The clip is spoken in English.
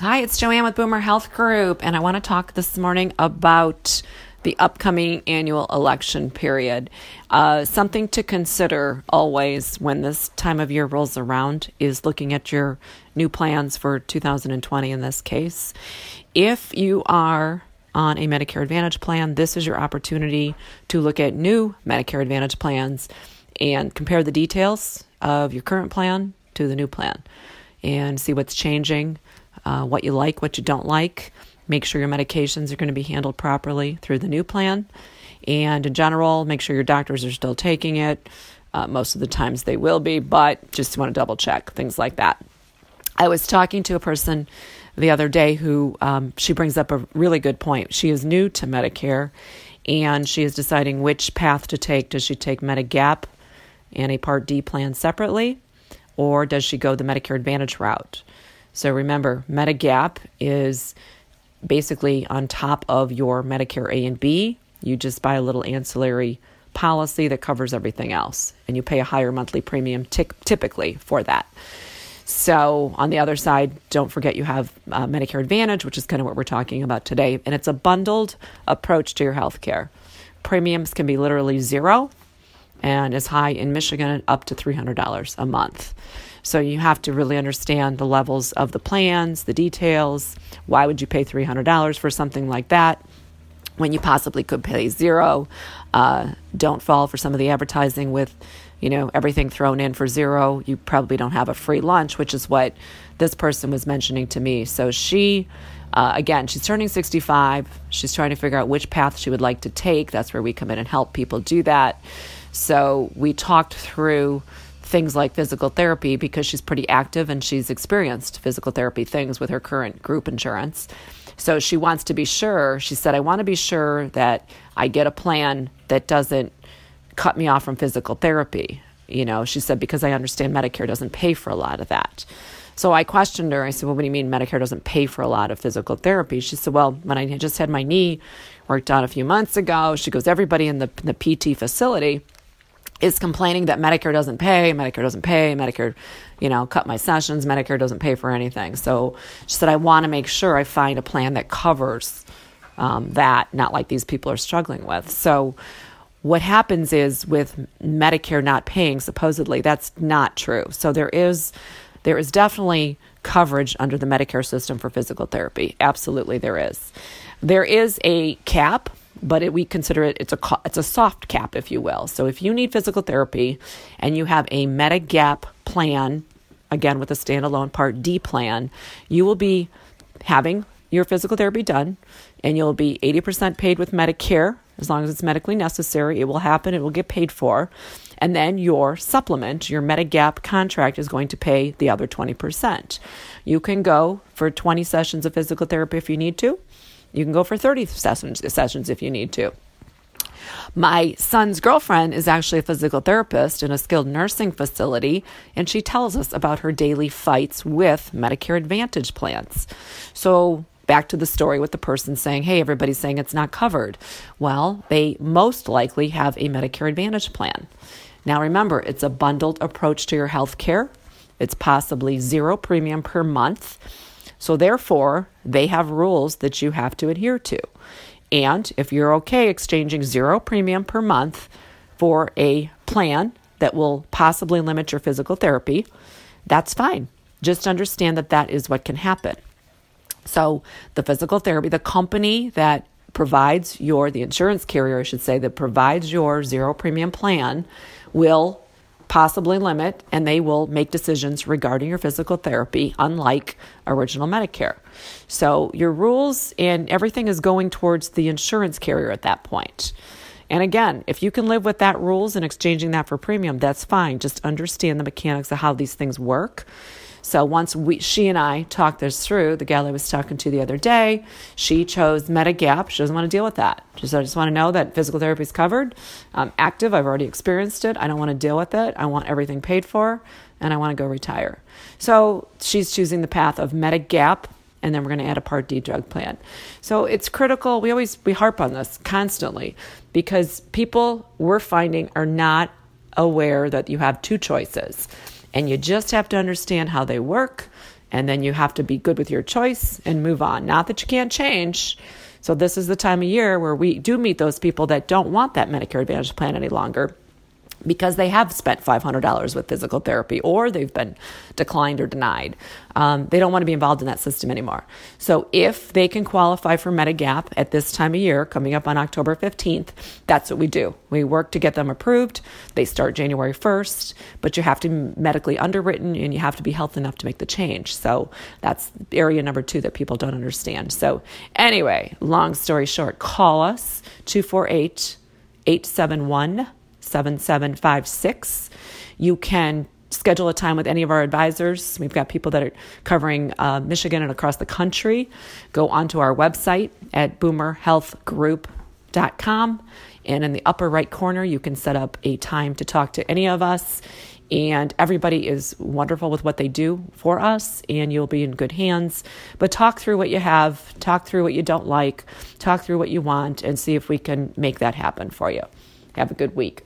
Hi, it's Joanne with Boomer Health Group, and I want to talk this morning about the upcoming annual election period. Uh, something to consider always when this time of year rolls around is looking at your new plans for 2020 in this case. If you are on a Medicare Advantage plan, this is your opportunity to look at new Medicare Advantage plans and compare the details of your current plan to the new plan and see what's changing uh, what you like, what you don't like. Make sure your medications are going to be handled properly through the new plan. And in general, make sure your doctors are still taking it. Uh, most of the times they will be, but just want to double check things like that. I was talking to a person the other day who um, she brings up a really good point. She is new to Medicare and she is deciding which path to take. Does she take Medigap and a Part D plan separately, or does she go the Medicare Advantage route? So remember, Medigap is basically on top of your Medicare A and B. You just buy a little ancillary policy that covers everything else, and you pay a higher monthly premium t- typically for that. So, on the other side, don't forget you have uh, Medicare Advantage, which is kind of what we're talking about today, and it's a bundled approach to your health care. Premiums can be literally zero and as high in Michigan up to $300 a month. So you have to really understand the levels of the plans, the details. Why would you pay $300 for something like that when you possibly could pay zero? Uh, don't fall for some of the advertising with, you know, everything thrown in for zero. You probably don't have a free lunch, which is what this person was mentioning to me. So she, uh, again, she's turning 65. She's trying to figure out which path she would like to take. That's where we come in and help people do that. So we talked through things like physical therapy because she's pretty active and she's experienced physical therapy things with her current group insurance. So she wants to be sure. She said, I want to be sure that I get a plan that doesn't cut me off from physical therapy. You know, she said, because I understand Medicare doesn't pay for a lot of that. So I questioned her. I said, Well, what do you mean Medicare doesn't pay for a lot of physical therapy? She said, Well, when I just had my knee worked on a few months ago, she goes, Everybody in the, the PT facility is complaining that Medicare doesn't pay, Medicare doesn't pay, Medicare, you know, cut my sessions, Medicare doesn't pay for anything. So she said, I want to make sure I find a plan that covers um, that, not like these people are struggling with. So what happens is with Medicare not paying, supposedly, that's not true. So there is there is definitely coverage under the Medicare system for physical therapy. Absolutely, there is. There is a cap but it, we consider it it's a it's a soft cap, if you will. So if you need physical therapy and you have a Medigap plan, again with a standalone Part D plan, you will be having your physical therapy done, and you'll be 80% paid with Medicare as long as it's medically necessary. It will happen. It will get paid for. And then your supplement, your Medigap contract, is going to pay the other 20%. You can go for 20 sessions of physical therapy if you need to. You can go for 30 sessions, sessions if you need to. My son's girlfriend is actually a physical therapist in a skilled nursing facility, and she tells us about her daily fights with Medicare Advantage plans. So, back to the story with the person saying, Hey, everybody's saying it's not covered. Well, they most likely have a Medicare Advantage plan. Now, remember, it's a bundled approach to your health care, it's possibly zero premium per month so, therefore, they have rules that you have to adhere to. And if you're okay exchanging zero premium per month for a plan that will possibly limit your physical therapy, that's fine. Just understand that that is what can happen. So, the physical therapy, the company that provides your, the insurance carrier, I should say, that provides your zero premium plan will possibly limit, and they will make decisions regarding your physical therapy, unlike original Medicare. So your rules and everything is going towards the insurance carrier at that point. And again, if you can live with that rules and exchanging that for premium, that's fine. Just understand the mechanics of how these things work so once we, she and I talked this through, the gal I was talking to the other day, she chose Medigap. She doesn't want to deal with that. She said, I just want to know that physical therapy is covered. I'm active. I've already experienced it. I don't want to deal with it. I want everything paid for, and I want to go retire. So she's choosing the path of Medigap and then we're going to add a part D drug plan. So it's critical. We always we harp on this constantly because people we're finding are not aware that you have two choices and you just have to understand how they work And then you have to be good with your choice and move on. Not that you can't change. So, this is the time of year where we do meet those people that don't want that Medicare Advantage plan any longer because they have spent $500 with physical therapy or they've been declined or denied. Um, they don't want to be involved in that system anymore. So if they can qualify for Medigap at this time of year, coming up on October 15th, that's what we do. We work to get them approved. They start January 1st, but you have to be medically underwritten and you have to be healthy enough to make the change. So that's area number two that people don't understand. So anyway, long story short, call us 248 871 7756. You can schedule a time with any of our advisors. We've got people that are covering uh, Michigan and across the country. Go onto our website at boomerhealthgroup.com. And in the upper right corner, you can set up a time to talk to any of us. And everybody is wonderful with what they do for us, and you'll be in good hands. But talk through what you have, talk through what you don't like, talk through what you want, and see if we can make that happen for you. Have a good week.